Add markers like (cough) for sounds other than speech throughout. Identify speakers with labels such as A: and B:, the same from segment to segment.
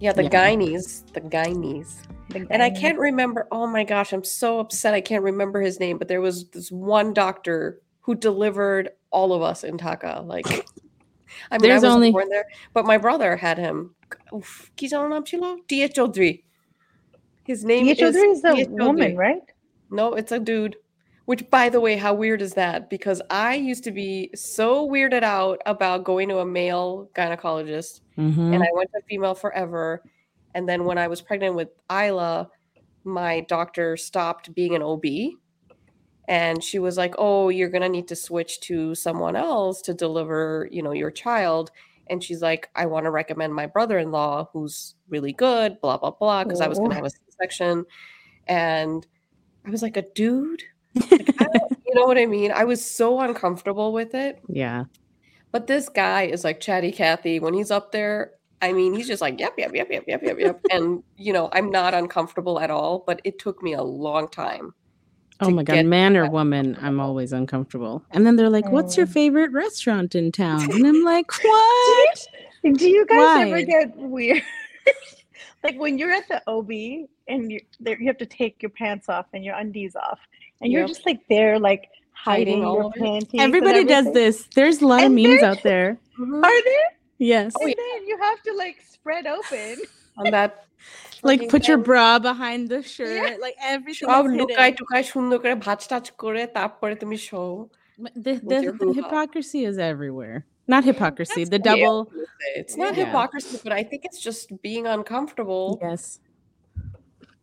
A: Yeah, the
B: yeah.
A: The
C: Guyanese.
A: And I can't remember. Oh my gosh, I'm so upset. I can't remember his name, but there was this one doctor who delivered all of us in Dhaka. Like, I mean, I was
B: only...
A: born there, but my brother had him. His name is,
C: is
A: the
C: woman, right?
A: No, it's a dude. Which, by the way, how weird is that? Because I used to be so weirded out about going to a male gynecologist
B: Mhm.
A: and I went to female forever. And then when I was pregnant with Isla, my doctor stopped being an OB. And she was like, "Oh, you're gonna need to switch to someone else to deliver, you know, your child." And she's like, "I want to recommend my brother-in-law, who's really good." Blah blah blah, because I was gonna
C: Oh.
A: have a C-section, and I was like, "A dude." Like, you know what I mean? I was so uncomfortable with it.
B: yeah.
A: But this guy is like chatty Cathy when he's up there. I mean, he's just like, yep, yep, yep, yep, yep, yep, yep. (laughs) And, you know, I'm not uncomfortable at all, but it took me a long time.
B: Oh my god, man or woman, I'm always uncomfortable. And then they're like, "What's your
C: Mm.
B: favorite restaurant in town?" (laughs) And I'm like, (laughs) "What?"
C: Do you guys ever get weird? like when you're at the OB and you there, you have to take your pants off and your undies off, and you're
A: Yep.
C: just like there, like
A: Hiding
C: hiding,
A: all
C: your
A: of it.
C: panties. and
B: Everybody does
C: everything.
B: this. There's a lot of
C: And
B: memes
C: then-
B: out there. (laughs)
C: Are there?
B: Yes.
A: Oh,
C: and
A: yeah.
C: then you have to like spread open.
A: On that. (laughs)
B: Like
A: freaking
B: put your
A: thing.
B: bra behind the shirt. Like everything
A: সব
B: is
A: লুকায়
B: hidden.
A: টুকায় সুন্দর করে ভাজ টাজ করে তারপরে তুমি show
B: But The,
A: with
B: the,
A: your
B: the
A: hoo-ha.
B: hypocrisy is everywhere. Not hypocrisy,
A: That's
B: the
A: what I
B: double.
A: was gonna say. It's not
B: Yeah.
A: hypocrisy, but I think it's just being uncomfortable.
B: Yes.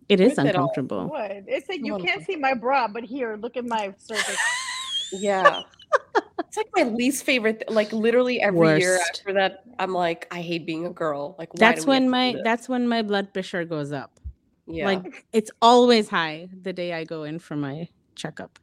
B: it is
A: With it
B: uncomfortable.
C: What? It's like you can't see my bra, but here, look at my cervix. (laughs)
A: Yeah. it's like my least favorite. th- Like literally every year
B: Worst.
A: after that, I'm like, I hate being a girl. Like why
B: That's
A: do we have
B: when my that's when my blood pressure goes up.
A: yeah.
B: Like it's always high the day I go in for my checkup.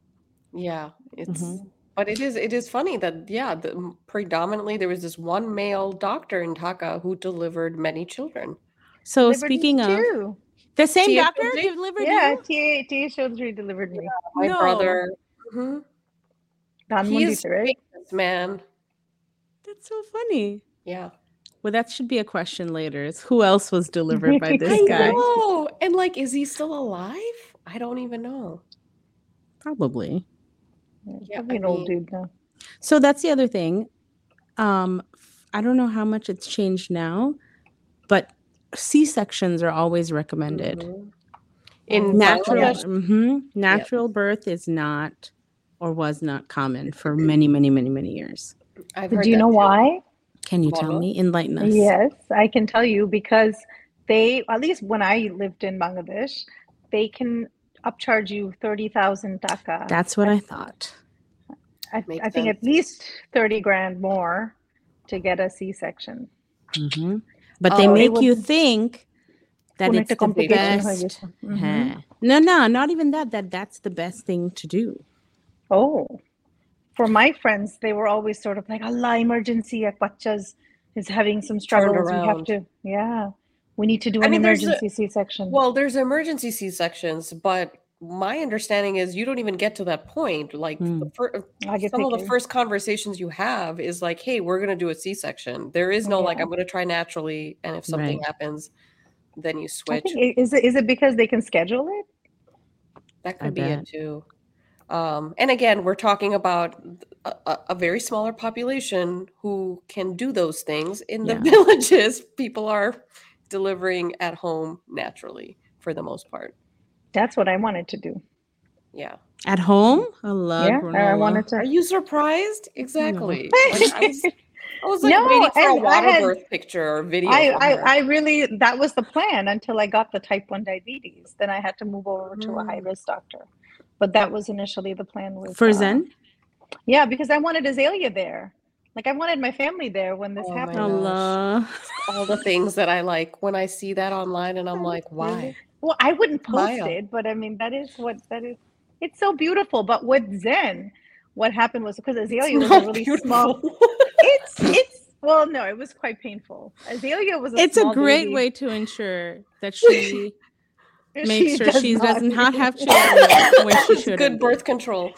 A: Yeah, it's
B: Mhm.
A: but it is it is funny that yeah, the, predominantly there was this one male doctor in Dhaka who delivered many children.
B: So
C: Delivered
B: speaking of
C: too.
B: The same
A: Tia
B: doctor
A: Chaudhary?
B: delivered
C: yeah,
B: you?
C: Tia Tia Chaudhary delivered me.
A: My
B: No.
A: brother, Mhm. he
C: Dhanmondi right?
A: famous, man.
B: That's so funny.
A: Yeah,
B: Well, that should be a question later. Is who else was delivered by (laughs) this
A: I
B: guy?
A: know. And like, is he still alive? I don't even know.
B: Probably.
A: Yeah,
C: Probably
A: I
C: an old dude now.
B: So that's the other thing. Um, f- I don't know how much it's changed now, but C sections are always recommended.
A: Mhm. In
B: Natural,
A: Bangladesh,
B: hmm natural birth is not or was not common for many, many, many, many years.
A: I've
C: Do you know
A: too.
C: why?
B: Can you tell me? Enlighten us.
C: Yes, I can tell you because they, at least when I lived in Bangladesh, they can upcharge you 30,000 taka.
B: That's what I thought.
C: I, I think at least 30 grand more to get a C section.
B: Mhm but
A: oh,
B: they
C: make
B: you think that it's the best. Mm-hmm. No, no, not even that. That that's the best thing to do.
C: Oh, for my friends, they were always sort of like, "Allah, emergency! Akbachas is having some struggles. We have to, yeah, we need to do
A: I
C: an
A: mean,
C: emergency a, C-section."
A: Well, there's emergency C-sections, but my understanding is you don't even get to that point. Like the fir-
C: I get
A: some of the first conversations you have is like, "Hey, we're gonna do a C section." There is no like, "I'm gonna try naturally," and if something
B: Right.
A: happens, then you switch.
C: Think, is it is it because they can schedule it?
A: That
B: I
A: could be
B: bet.
A: it too. Um, and again, we're talking about a, a, a very smaller population who can do those things. In the (laughs)
B: Yeah.
A: villages, people are delivering at home naturally for the most part.
C: That's what I wanted to do.
A: Yeah.
B: At home? I love
C: yeah, I wanted to.
A: Are you surprised? Exactly. Like, I was, I was like (laughs)
C: No,
A: waiting for a
C: and
A: water
C: had-
A: birth picture or video.
C: I, I. I really, that was the plan until I got the type 1 diabetes. Then I had to move over to a
A: Mm.
C: high risk doctor. But that was initially the plan with
B: For
C: uh,
B: Zen?
C: Yeah, because I wanted Azalea there. Like I wanted my family there when this
A: Oh
C: happened.
A: gosh.
B: Allah.
A: all the things that I like when I see that online, and I'm (laughs) like, why?
C: Well, I wouldn't post
A: Maya.
C: it, but I mean that is what that is. It's so beautiful. But with Zen, what happened was because Azalea was a really
A: beautiful.
C: small. It's it's well, no, it was quite painful. Azalea was. A
B: It's a great
C: baby.
B: way to ensure that (laughs) she makes
C: She
B: sure
C: does
B: she
C: not
B: does not
C: need
B: have children when she (laughs) should.
A: good birth control.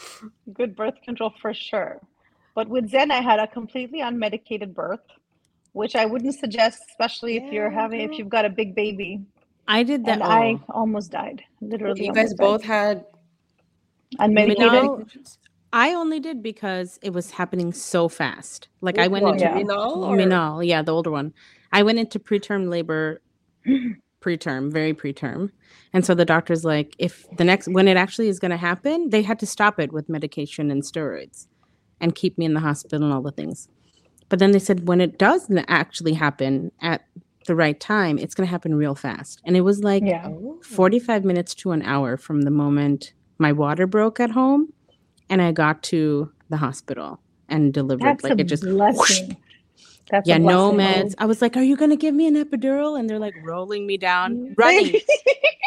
C: good birth control for sure. But with Zen, I had a completely unmedicated birth. which I wouldn't suggest, especially if you're
A: Yeah,
C: having if you've got a big baby.
B: I did that.
C: And I almost died. Literally,
A: You guys
C: almost
A: both
C: died.
A: had
C: unmedicated.
B: No. I only did because it was happening so fast. Like I went
A: one,
B: into
C: Yeah.
A: Minal or-
B: Minal, yeah, the older one. I went into preterm labor, (clears throat) preterm, very preterm, and so the doctor's like, if the next when it actually is going to happen, they had to stop it with medication and steroids, and keep me in the hospital and all the things. But then they said when it does actually happen at the right time, it's going to happen real fast, and it was like
C: Yeah.
A: Oh.
B: 45 minutes to an hour from the moment my water broke at home and I got to the hospital and delivered.
C: That's
B: like it just
C: blessing. That's
B: yeah, no meds. I was like, Are you gonna give me an epidural? And they're like rolling me down, (laughs) running.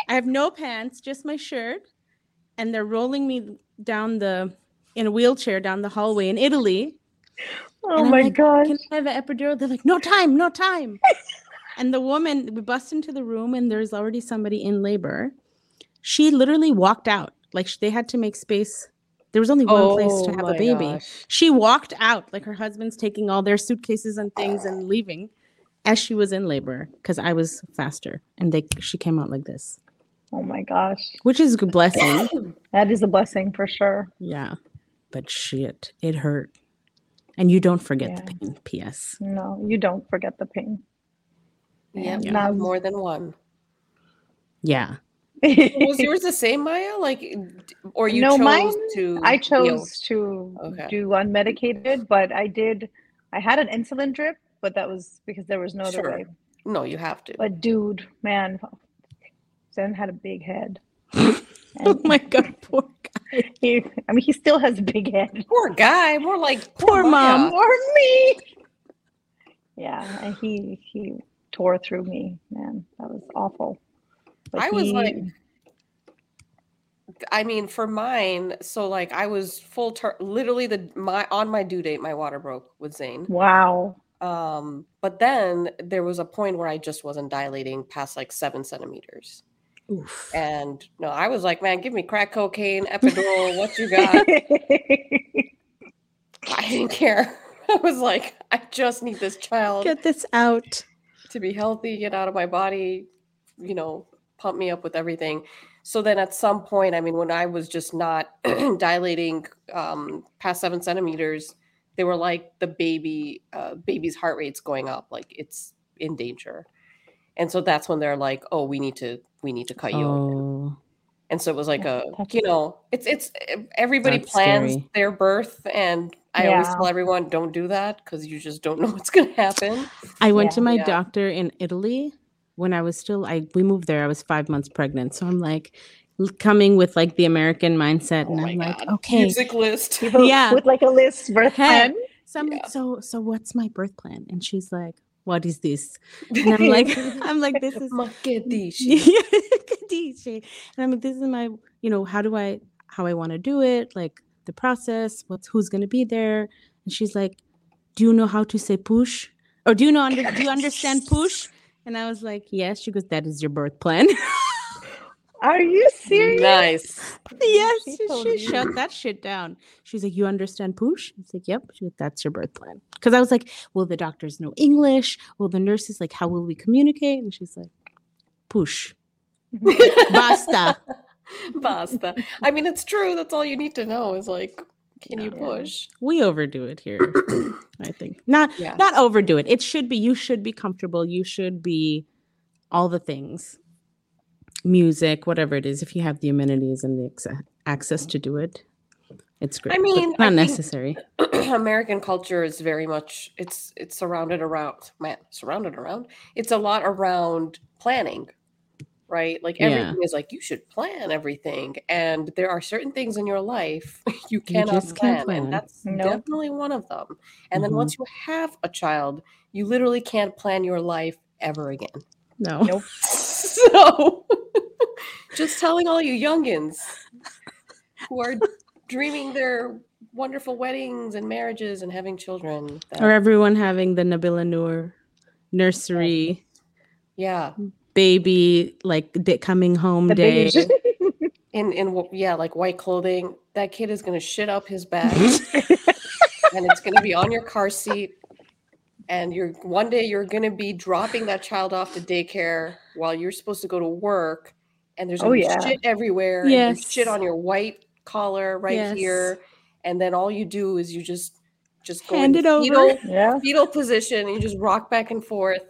B: I have no pants, just my shirt. And they're rolling me down the in a wheelchair down the hallway in Italy.
C: oh my
B: like,
C: gosh.
B: Can I have an epidural? They're like, no time, no time. And the woman, we bust into the room and there's already somebody in labor. She literally walked out. Like they had to make space. There was only one place to
A: Oh
B: have a baby.
A: gosh.
B: She walked out, like her husband's taking all their suitcases and things and leaving as she was in labor because I was faster. And they she came out like this,
C: Oh my gosh.
B: which is a good blessing. (coughs)
C: That is a blessing for sure.
B: yeah. But shit, it hurt. And you don't forget the pain. P.S.
C: No, you don't forget the pain.
A: Yeah, you have more (laughs) than one.
B: Yeah.
A: Was yours the same, Maya? Like, or you
C: No,
A: chose
C: mine-
A: to?
C: I
A: heal?
C: chose to
A: Okay.
C: do unmedicated, but I did. I had an insulin drip, but that was because there was no other
A: Sure.
C: way.
A: No, you have to.
C: But dude, man, Zen had a big head. (laughs)
B: Oh my god, poor guy. (laughs)
C: he, I mean, he still has a big head.
A: Poor guy. More like
B: Poor
A: Maya.
B: mom.
C: Or me. Yeah, and he he tore through me, man. That was awful. But
A: I was like, I mean, for mine, so like I was full term. Literally, the my on my due date, my water broke with Zane.
C: wow.
A: Um, but then there was a point where I just wasn't dilating past like seven centimeters.
B: Oof.
A: And no, I was like, man, give me crack cocaine, epidural, what you got? (laughs) I didn't care. (laughs) I was like, I just need this child
B: Get this out.
A: To be healthy, get out of my body, you know, pump me up with everything. So then at some point, I mean, when I was just not (clears throat) dilating um, past seven centimeters, they were like the baby, uh, baby's heart rate's going up, like it's in danger. And so that's when they're like, oh, we need to, we need to cut you.
B: Oh,
A: And so it was like a, you know, it's it's everybody
B: That's
A: plans
B: scary.
A: their birth, and I always tell everyone don't do that because you just don't (laughs) know what's gonna happen.
B: I went
C: Yeah.
B: to my
A: Yeah.
B: doctor in Italy when I was still. I we moved there. I was five months pregnant, so I'm like coming with like the American mindset,
A: Oh
B: and I'm like,
A: God.
B: okay.
A: music list. (laughs) (laughs)
B: Yeah.
C: with like a list birth
B: Hey.
C: plan.
B: So I'm
A: Yeah.
B: like, so so what's my birth plan? And she's like, what is this? And I'm like, I'm like, this is
A: Ma che dici?
B: Yeah, Khadijah. and I'm like, this is my, you know, how do I, how I want to do it, like the process, what's who's gonna be there, and she's like, do you know how to say push, or do you know under, do you understand push? And I was like, yes. She goes, that is your birth plan.
C: Are you serious?
A: Nice.
B: yes,
C: She
B: she, she shut that shit down. She's like, you understand push? I was like, yep. She goes, that's your birth plan. Because I was like, well, the doctors know English. Well, the nurses like, how will we communicate? And she's like, push, (laughs) basta. (laughs)
A: Basta. I mean, it's true. That's all you need to know is like, can you push?
B: we overdo it here (clears throat) i think not
A: Yeah.
B: not overdo it it should be you should be comfortable you should be all the things music whatever it is if you have the amenities and the acce- access to do it it's great I
A: mean,
B: not
A: I
B: necessary (clears throat)
A: American culture is very much it's it's surrounded around man surrounded around. It's a lot around planning, right? Like
B: Yeah.
A: everything is like you should plan everything, and there are certain things in your life (laughs) you cannot
B: just can't
A: plan,
B: plan.
A: and that's
C: Nope.
A: definitely one of them. And then
B: Mhm.
A: once you have a child, you literally can't plan your life ever again.
B: no
C: Nope. (laughs)
A: So, (laughs) just telling all you youngins who are dreaming their wonderful weddings and marriages and having children. that-
B: or everyone having the nabila noor nursery
A: yeah,
B: baby like day, coming home
C: The
B: day
C: beige. (laughs)
A: in in yeah, like white clothing. That kid is gonna shit up his bag, (laughs) and it's gonna be on your car seat and you're one day you're going to be dropping that child off to daycare while you're supposed to go to work and there's
C: Oh, yeah.
A: shit everywhere and there's shit on your white collar right
B: Yes.
A: here and then all you do is you just just go
B: Hand
A: in
B: it over.
A: fetal,
C: Yeah.
A: fetal position and you just rock back and forth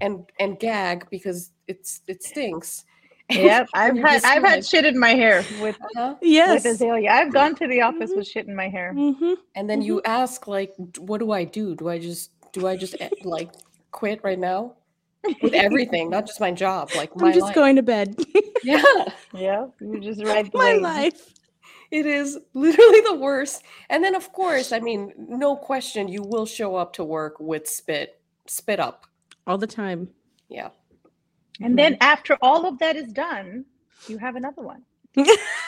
A: and and gag because it's it stinks
C: Yep. (laughs) I've had I've had shit in my hair with
A: uh-huh.
B: Yes.
C: with Azalea. I've gone to the office
B: Mhm.
C: with shit in my hair.
B: hmm
A: and then you ask like what do i do do i just do i just eh, like quit right now with everything not just my job like my
B: I'm just
A: life.
B: going to bed. (laughs) (laughs)
A: yeah
C: Yeah. You just ride the
B: My
C: wave.
B: life.
A: it is literally the worst and then of course i mean no question you will show up to work with spit spit up
B: All the time.
A: yeah
C: And then after all of that is done, you have another one. (laughs)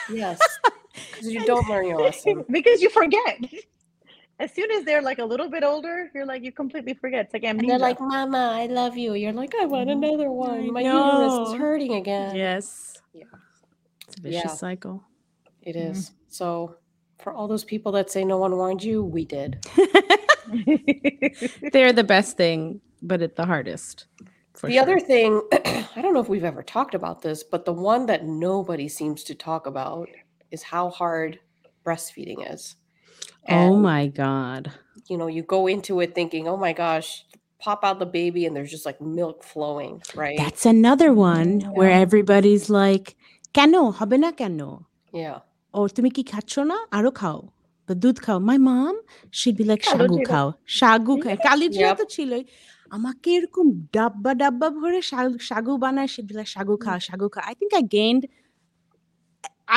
A: yes (laughs) because you don't learn your lesson (laughs)
C: because you forget. As soon as they're like a little bit older, you're like you completely forget. It's like
A: and
C: amnesia.
A: they're like mama i love you you're like i want
C: Mhm.
A: another one
B: I
A: my uterus is hurting again
B: Yes.
A: Yeah.
B: It's a vicious
A: Yeah.
B: cycle.
A: it is so for all those people that say no one warned you we did
B: They're the best thing, but at the hardest. for
A: the
B: sure.
A: other thing, (clears throat) I don't know if we've ever talked about this, but the one that nobody seems to talk about is how hard breastfeeding is.
B: Oh
A: And,
B: my God.
A: You know, you go into it thinking, oh my gosh, pop out the baby and there's just like milk flowing, right?
B: That's another one where
C: Yeah.
B: everybody's like, কেন হবে না কেন
A: yeah.
B: ও তুমি কি খাচ্ছ না আরো খাও বা দুধ খাও মাই মাম শিড বি লাইক
C: কালো
B: সাগু
C: জিরা।
B: খাও সাগু খায় কালি জিরা
A: Yep.
B: তো ছিলই আমাকে এরকম ডাব্বা ডাব্বা ভরে শাগ- সাগু বানায় শিড বি লাইক সাগু খাও সাগু খাও I think I gained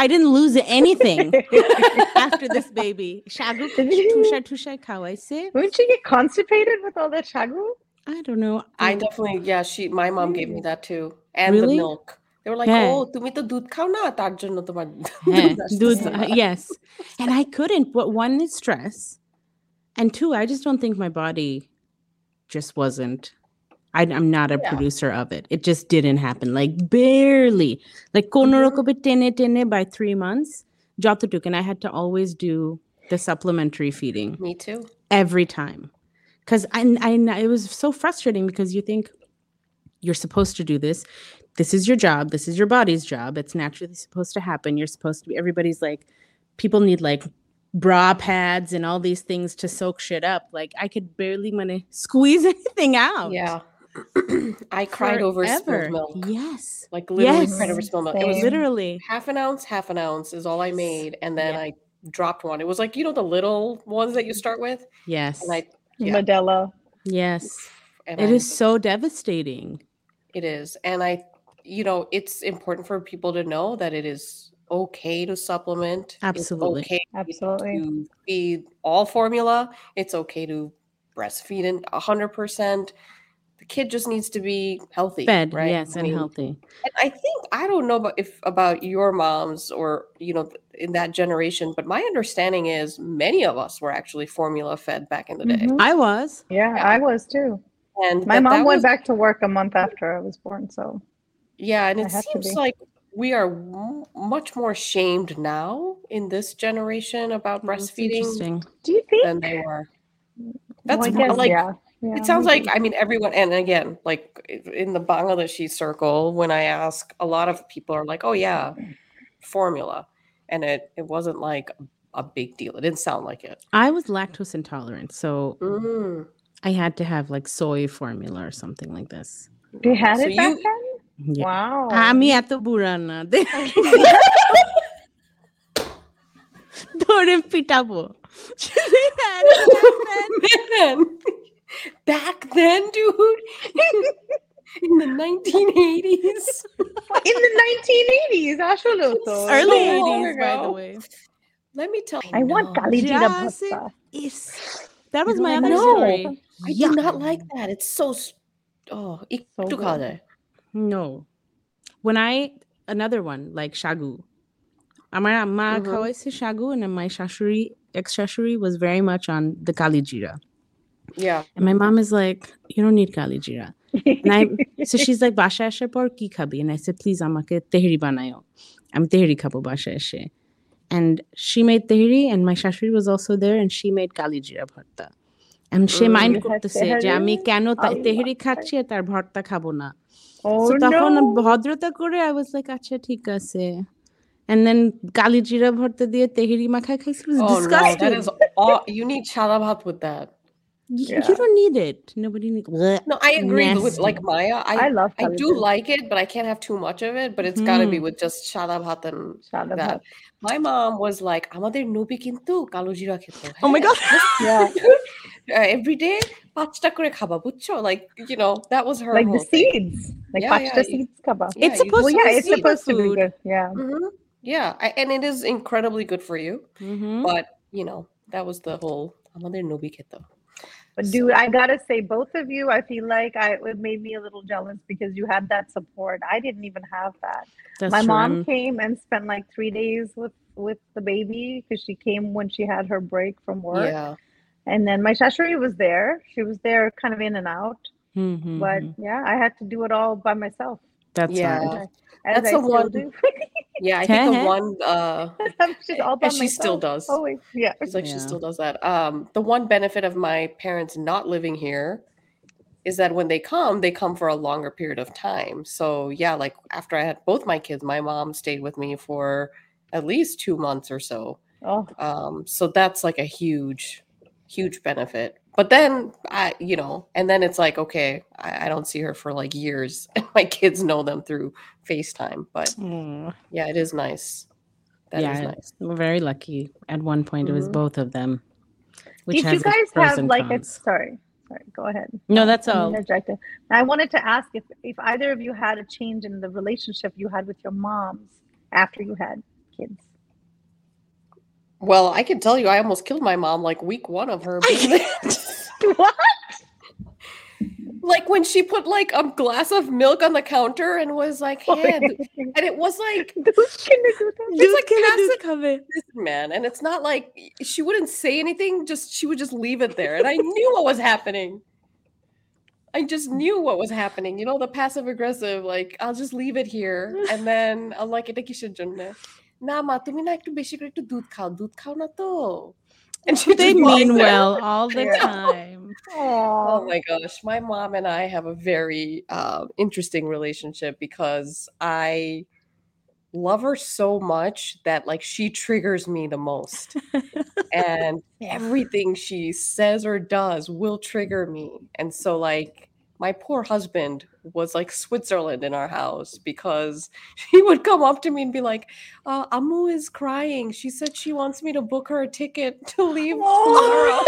B: I didn't lose anything (laughs) after this baby. Shagu
C: Did you?
B: ঠুসা ঠুসা খাওয়াইছে
C: Wouldn't you get constipated with all that shagu?
B: I don't know.
A: I
B: um,
A: definitely, yeah, she, my mom gave me that too. And
B: Really?
A: the milk. They were like,
B: হ্যাঁ।
A: oh, তুমি তো দুধ খাও না তার জন্য তোমার
B: হ্যাঁ,
A: দুধ আসতেছে
B: দুধ,
A: না।"
B: uh, yes. And I couldn't. But one is stress. And two, I just don't think my body just wasn't. I, am not a
A: yeah.
B: producer of it. It just didn't happen. Like barely. Like Konoroko mm-hmm. bitene by three months. Jotatuk and I had to always do the supplementary feeding.
A: Me too.
B: Every time. Because I, I it was so frustrating because you think you're supposed to do this. This is your job. This is your body's job. It's naturally supposed to happen. You're supposed to be everybody's like people need like bra pads and all these things to soak shit up. Like I could barely wanna squeeze (laughs) anything out.
A: Yeah. (clears throat) I cried over spilled milk.
B: Yes.
A: Like literally cried over spilled milk. It was
B: Literally.
A: half an ounce, half an ounce is all I made. And then
B: Yeah.
A: I dropped one. It was like, you know, the little ones that you start with.
B: Yes.
A: And I, Yeah.
C: Modelo.
B: yes.
A: and
B: It
A: I-
B: is so devastating.
A: It is. And I, you know, it's important for people to know that it is okay to supplement.
B: Absolutely.
A: It's okay
C: Absolutely.
A: to feed all formula. It's okay to breastfeed in 100%. The kid just needs to be healthy.
B: Fed.
A: right?
B: Yes.
A: I
B: And
A: mean,
B: healthy.
A: And I think I don't know about if about your moms or you know in that generation, but my understanding is many of us were actually formula fed back in the day.
C: Mhm.
B: I was.
C: Yeah,
A: Yeah.
C: I was too.
A: And
C: My mom went
A: was-
C: back to work a month after I was born, so
A: Yeah, and it
C: had to
A: seems
C: be.
A: like we are m- much more shamed now in this generation about
B: that's
A: breastfeeding
B: Interesting.
C: do you think?
A: than they were. That's
C: I
A: more
C: guess,
A: like
C: yeah. yeah,
A: it sounds
C: maybe.
A: like I mean everyone and again like in the Bangladeshi circle when I ask a lot of people are like oh yeah formula and it it wasn't like a big deal it didn't sound like it
B: I was lactose intolerant, so
A: Mm.
B: I had to have like soy formula or something like this.
C: they had
A: So
C: it back
A: you-
C: then.
B: Yeah.
C: Wow.
B: আমি এত বুড়া না ধরে পিটাবো They had it back then.
A: man back then dude in the 1980s
C: in the 1980s, আসলেও তো।
B: Early
A: So long
B: 80s, by the
A: ago.
B: way.
A: let me tell
C: I want
A: know.
C: Kalijira
B: Just
C: bhatta.
B: It's, that was
C: You
B: my
C: don't
B: other
A: like that?
B: story.
A: I do not like that. It's so. s- Oh,
C: So
A: একটু
C: good.
A: খাওয়া যায়।
B: No. When I, another one, like shagu. আমার আম্মা
A: Mhm.
B: খাওয়াইছে shagu and then my shashuri, ex-shashuri was very much on the kalijira.
A: Yeah.
B: And my mom is like, you don't need kalijira. And I, (laughs) so she's like, বাসা আসার পর কি খাবি? And I said, please আমাকে তেহরি বানায়ো. আমি তেহরি খাবো বাসা এসে. And she made tehri and my shashuri was also there and she made kalijira bharta. And say
A: Mm.
B: Mind
C: You had
B: করতেছে যে আমি
C: তেহারি?
B: কেন তা-
C: আল্লাহ
B: তেহেরি খাচ্ছি আর তার ভর্তা খাবো না
C: Oh
B: So তখন
C: no!
B: ভদ্রতা করে I was like আচ্ছা ঠিক আছে and then কালি জিরা ভর্তা দিয়ে তেহেরি মাখায় খাইছি it was
A: Oh no,
B: disgusting
A: that is all. You need shalabat with that.
B: You-
C: Yeah.
B: you don't need it nobody need Blech.
A: No, I agree with like
B: Nasty.
A: Maya. I
C: I love
A: I do
C: Kalija.
A: like it, but I can't have too much of it. But it's got to be
B: Hmm.
A: with just shalabat and
C: Shada
A: that.
C: bhat.
A: My mom was like, "আমাদের নবী কিন্তু কালো জিরা খেত
B: Oh my God. (laughs)
C: Yeah. (laughs)
A: every day পাঁচটা করে খাবা বুঝছো like you know that was her
C: Like the
A: whole thing.
C: seeds. Like
A: Yeah,
C: pachta
A: yeah, you-
C: seeds kaba.
A: Yeah,
B: It's
A: you
B: supposed
C: Well,
B: to
C: yeah,
B: be
C: it's supposed to be
B: superfood.
C: good. Yeah.
A: Mhm. yeah I- and it is incredibly good for you
B: Mhm.
A: but you know that was the whole আমাদের নবী খেত
C: But dude, I gotta say, both of you, I feel like I it made me a little jealous because you had that support. I didn't even have that.
B: That's
C: My
B: true.
C: mom
B: I'm-
C: came and spent like three days with with the baby because she came when she had her break from work.
A: yeah
C: And then my shashri was there. She was there kind of in and out.
B: Mhm,
C: But
B: mhm.
C: yeah, I had to do it all by myself.
B: That's
A: Yeah.
B: hard.
C: As
A: That's
C: I
A: the one- (laughs) yeah i think the one uh (laughs)
C: I'm all by
A: and she still does
C: Always. Yeah.
A: It's like she still does that. Um, the one benefit of my parents not living here is that when they come, they come for a longer period of time. So yeah, like after I had both my kids, my mom stayed with me for at least two months or so.
C: Oh,
A: Um, so that's like a huge, huge benefit. But then I, you know, and then it's like, okay, I, I don't see her for like years, (laughs) and my kids know them through FaceTime. But
B: Aw.
A: yeah, it is nice. That is
B: Yeah,
A: nice.
B: We're very lucky. At one point, it was
A: Mhm.
B: both of them. Which
C: did
B: has
C: you guys have
B: and
C: like a sorry, sorry, go ahead.
B: No, that's
C: I'm
B: all.
C: interjecting. I wanted to ask if if either of you had a change in the relationship you had with your moms after you had kids.
A: Well, I can tell you, I almost killed my mom like week one of her. (laughs)
C: What?
A: Like when she put like a glass of milk on the counter and was like, hey, and it was like, (laughs) it's like passive man, and it's not like she wouldn't say anything; just she would just leave it there, and I knew what was happening. I just knew what was happening. You know, the passive aggressive, like I'll just leave it here, and then I'll like it. না মা তুমি না একটু বেশি করে একটু দুধ খাও দুধ খাও না তো and she (laughs)
B: They
A: just walks
B: mean
A: there.
B: well all the
C: Yeah.
B: time. (laughs)
A: Oh
C: Aw.
A: my gosh, my mom and I have a very uh, interesting relationship because I love her so much that like she triggers me the most, (laughs) and everything she says or does will trigger me. And so, like, my poor husband was like Switzerland in our house because (laughs) he would come up to me and be like, uh, "Amu is crying. She said she wants me to book her a ticket (laughs) to leave tomorrow." (laughs)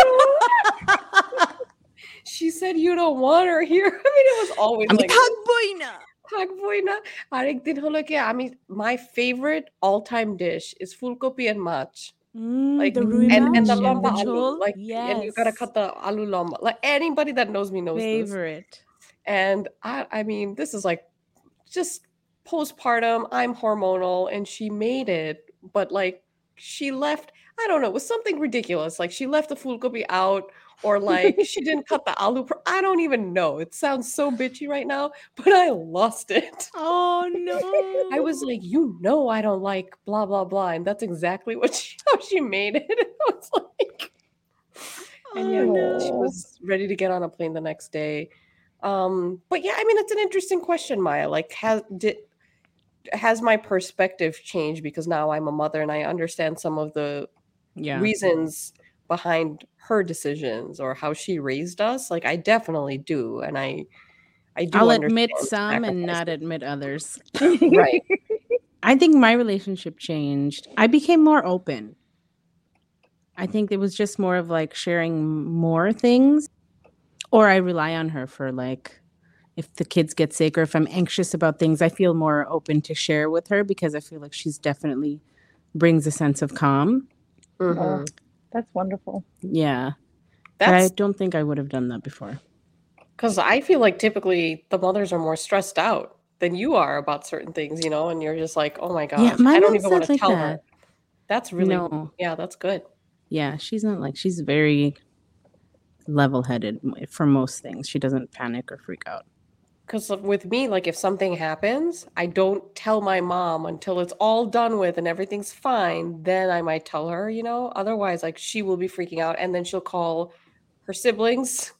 A: she said you don't want her here. I mean, it was always
B: আমি
A: like
B: থাকবোই না।
A: থাকবোই না আরেকদিন হলো কি আমি my favorite all-time dish is ফুলকপি and much
B: Mm,
A: like
B: the rui
A: and, and the lomba
B: chol.
A: like and you gotta cut the aloo lomba like anybody that knows me knows this
B: favorite.
A: and I I mean this is like just postpartum I'm hormonal and she made it but like she left I don't know it was something ridiculous like she left the fulgobi out or like (laughs) she didn't cut the pro- I don't even know it sounds so bitchy right now but I lost it
B: Oh no. (laughs)
A: I was like you know I don't like blah blah blah and that's exactly what she (laughs) how she made it I was like and yeah,
B: Oh,
A: she was ready to get on a plane the next day. Um, but yeah, I mean, it's an interesting question, Maya. Like, has did has my perspective changed because now I'm a mother and I understand some of the
B: yeah.
A: reasons behind her decisions or how she raised us? Like, I definitely do, and I I do.
B: I'll admit some and not admit others. (laughs)
A: right.
B: I think my relationship changed. I became more open. I think it was just more of like sharing more things, or I rely on her for like if the kids get sick or if I'm anxious about things, I feel more open to share with her because I feel like she's definitely brings a sense of calm.
A: Mhm.
C: That's wonderful.
B: Yeah. But I don't think I would have done that before.
A: because I feel like typically the mothers are more stressed out than you are about certain things, you know, and you're just like, oh my gosh,
B: my
A: I don't even want to
B: like
A: tell
B: that.
A: her. That's really
B: No.
A: yeah, that's good.
B: Yeah, she's not like she's very level-headed for most things. She doesn't panic or freak out.
A: Because with me, like if something happens, I don't tell my mom until it's all done with and everything's fine. Then I might tell her, you know. Otherwise, like she will be freaking out, and then she'll call her siblings.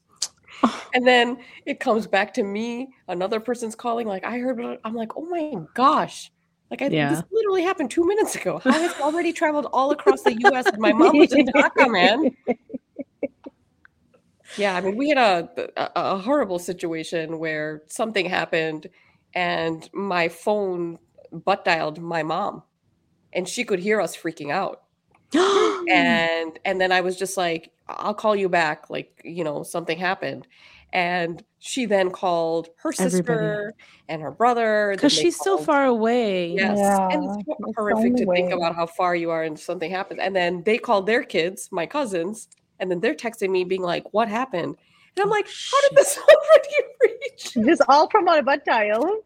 A: (sighs) And then it comes back to me. Another person's calling, like, I heard, I'm like, oh my gosh. Like, I,
B: Yeah.
A: this literally happened two minutes ago. Has it already traveled all across the US and my mom was in (laughs) Dhaka, man? Yeah, I mean, we had a, a a horrible situation where something happened, and my phone butt dialed my mom, and she could hear us freaking out. (gasps) And and then I was just like, "I'll call you back." Like, you know, something happened, and she then called her
B: Everybody.
A: sister and her brother
B: Because
A: they
B: she's so far away.
A: Yes, and it's
C: it's
A: horrific
C: so
A: to think about how far you are and something happens. And then they called their kids, my cousins, and then they're texting me being like, "What happened?" And I'm
B: Oh,
A: like, "How did this (laughs) already reach?"
C: Just all from on a butt dial.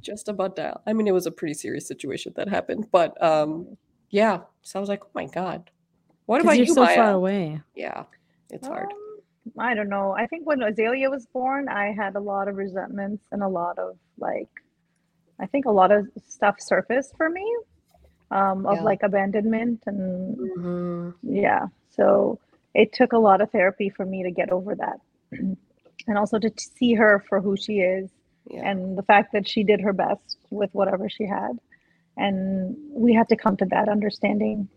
A: Just a butt dial. I mean, it was a pretty serious situation that happened, but um, yeah. So I was like, "Oh my god, what about
B: you're
A: you,
B: so
A: Maya?"
B: far away.
A: Yeah, it's hard.
C: Um, I don't know. I think when Azalea was born, I had a lot of resentments and a lot of like, I think a lot of stuff surfaced for me, um, of
A: Yeah.
C: like abandonment and
A: Mhm.
C: yeah. So it took a lot of therapy for me to get over that, (clears throat) and also to t- see her for who she is
A: Yeah.
C: and the fact that she did her best with whatever she had. And we had to come to that understanding.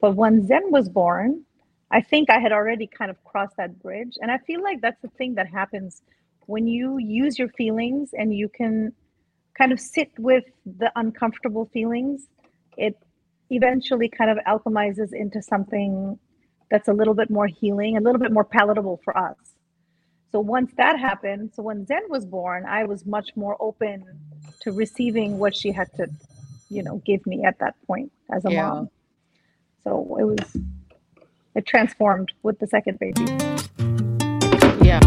C: But when Zen was born, I think I had already kind of crossed that bridge. And I feel like that's the thing that happens when you use your feelings and you can kind of sit with the uncomfortable feelings, it eventually kind of alchemizes into something that's a little bit more healing, a little bit more palatable for us. So once that happened, so when Zen was born, I was much more open to receiving what she had to, you know, give me at that point as a
A: Yeah.
C: mom. So it was, it transformed with the second baby.
B: Yeah.